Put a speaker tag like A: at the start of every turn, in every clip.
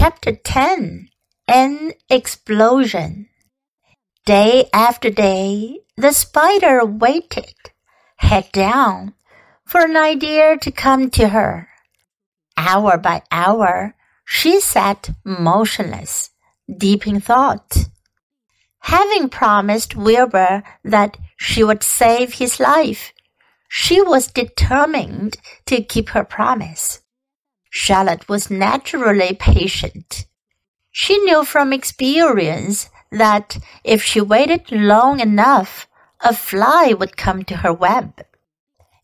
A: Chapter 10 An Explosion Day after day, the spider waited, head down, for an idea to come to her. Hour by hour, she sat motionless, deep in thought. Having promised Wilbur that she would save his life, she was determined to keep her promise. Charlotte was naturally patient. She knew from experience that if she waited long enough, a fly would come to her web.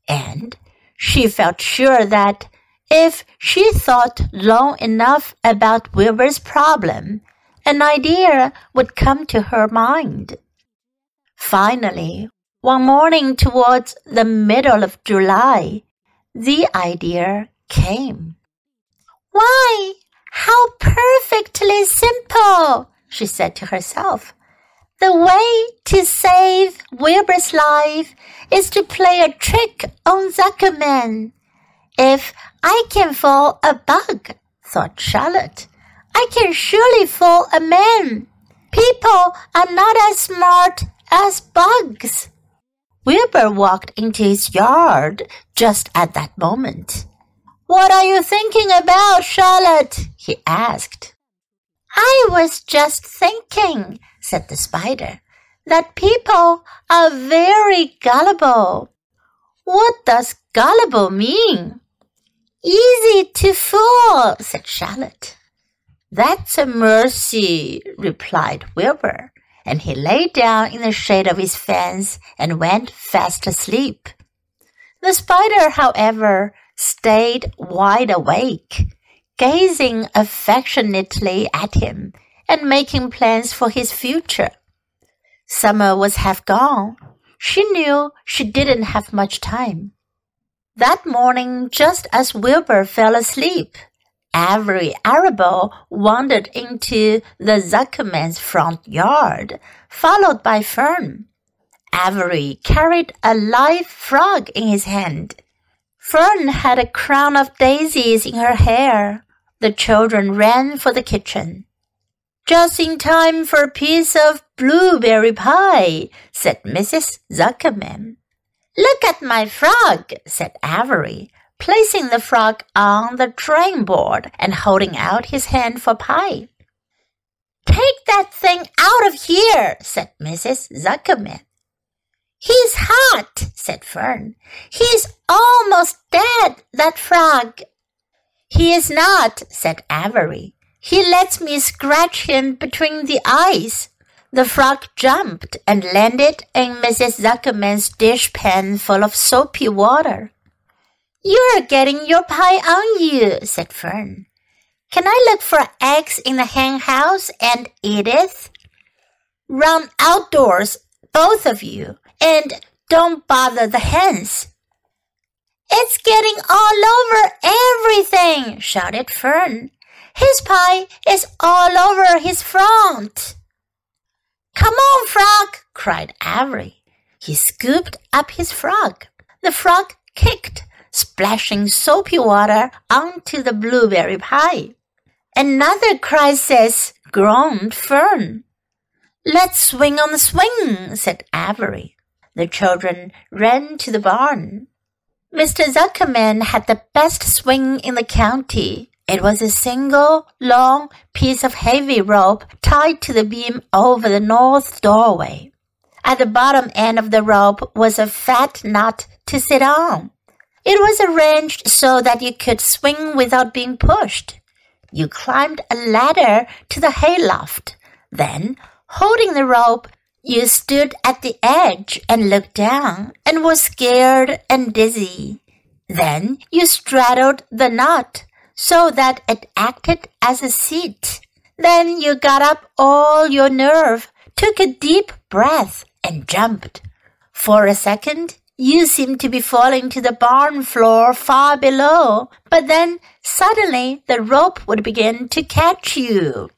A: And she felt sure that if she thought long enough about Wilbur's problem, an idea would come to her mind. Finally, one morning towards the middle of July, the idea came.
B: Why, how perfectly simple, she said to herself. The way to save Wilbur's life is to play a trick on Zuckerman. If I can fool a bug, thought Charlotte, I can surely fool a man. People are not as smart as bugs.
A: Wilbur walked into his yard just at that moment.
B: What are you thinking about, Charlotte? he asked.
C: I was just thinking, said the spider, that people are very gullible.
A: What does gullible mean?
C: Easy to fool, said Charlotte.
A: That's a mercy, replied Wilbur, and he lay down in the shade of his fence and went fast asleep. The spider, however, stayed wide awake, gazing affectionately at him and making plans for his future. Summer was half gone. She knew she didn't have much time. That morning, just as Wilbur fell asleep, Avery Arable wandered into the Zuckerman's front yard, followed by Fern. Avery carried a live frog in his hand. Fern had a crown of daisies in her hair. The children ran for the kitchen. Just in time for a piece of blueberry pie, said Mrs. Zuckerman.
C: Look at my frog, said Avery, placing the frog on the drawing board and holding out his hand for pie.
B: Take that thing out of here, said Mrs. Zuckerman.
C: He's hot, said Fern. He's almost dead, that frog.
A: He is not, said Avery. He lets me scratch him between the eyes. The frog jumped and landed in Mrs. Zuckerman's dishpan full of soapy water.
C: You're getting your pie on you, said Fern. Can I look for eggs in the hen house and Edith?
A: Run outdoors, both of you, and don't bother the hens.
C: It's getting all over everything, shouted Fern. His pie is all over his front.
B: Come on, frog, cried Avery.
A: He scooped up his frog. The frog kicked, splashing soapy water onto the blueberry pie. Another crisis, groaned Fern. Let's swing on the swing, said Avery. The children ran to the barn. Mr. Zuckerman had the best swing in the county. It was a single, long piece of heavy rope tied to the beam over the north doorway. At the bottom end of the rope was a fat nut to sit on. It was arranged so that you could swing without being pushed. You climbed a ladder to the hayloft. Then, holding the rope, you stood at the edge and looked down and were scared and dizzy. Then you straddled the knot so that it acted as a seat. Then you got up all your nerve, took a deep breath, and jumped. For a second, you seemed to be falling to the barn floor far below, but then suddenly the rope would begin to catch you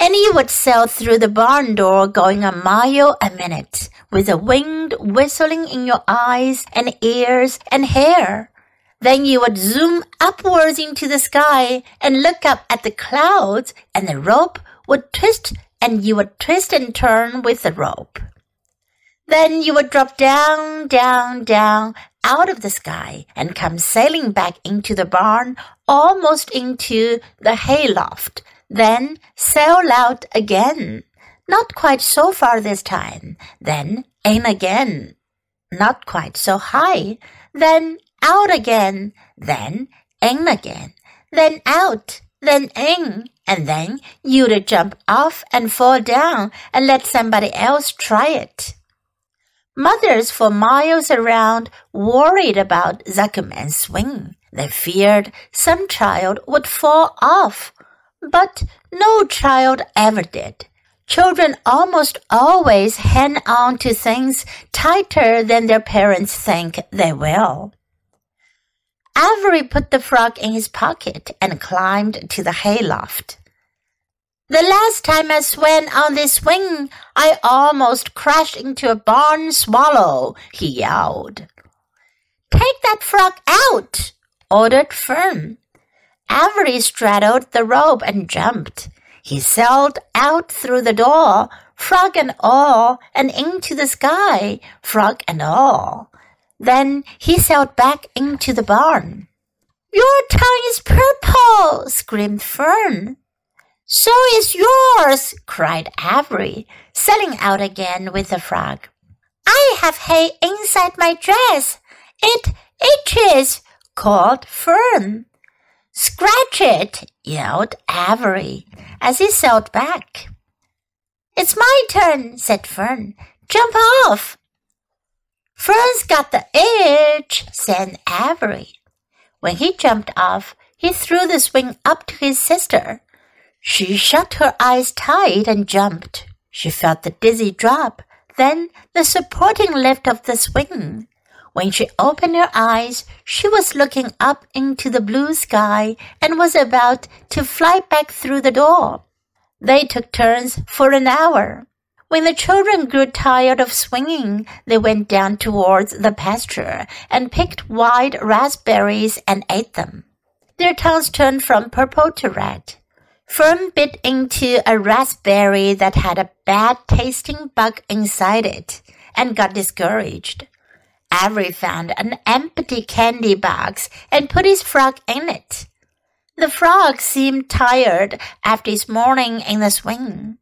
A: and you would sail through the barn door going a mile a minute with the wind whistling in your eyes and ears and hair. Then you would zoom upwards into the sky and look up at the clouds, and the rope would twist, and you would twist and turn with the rope. Then you would drop down, down, down out of the sky and come sailing back into the barn, almost into the hayloft. Then sail out again. Not quite so far this time. Then in again. Not quite so high. Then out again. Then in again. Then out. Then in. And then you'd jump off and fall down and let somebody else try it. Mothers for miles around worried about Zuckerman's swing. They feared some child would fall off, but no child ever did. Children almost always hang on to things tighter than their parents think they will. Avery put the frog in his pocket and climbed to the hayloft. The last time I swam on this swing, I almost crashed into a barn swallow, he yelled. Take that frog out, ordered Fern. Avery straddled the rope and jumped. He sailed out through the door, frog and all, and into the sky, frog and all. Then he sailed back into the barn. Your tongue is purple, screamed Fern. So is yours, cried Avery, sailing out again with the frog. I have hay inside my dress. It itches, called Fern. Scratch it, yelled Avery as he sailed back. It's my turn, said Fern. Jump off. Fern's got the itch, said Avery. When he jumped off, he threw the swing up to his sister. She shut her eyes tight and jumped. She felt the dizzy drop, then the supporting lift of the swing. When she opened her eyes, she was looking up into the blue sky and was about to fly back through the door. They took turns for an hour. When the children grew tired of swinging, they went down towards the pasture and picked wild raspberries and ate them. Their tongues turned from purple to red. Fern bit into a raspberry that had a bad tasting bug inside it and got discouraged. Avery found an empty candy box and put his frog in it. The frog seemed tired after his morning in the swing.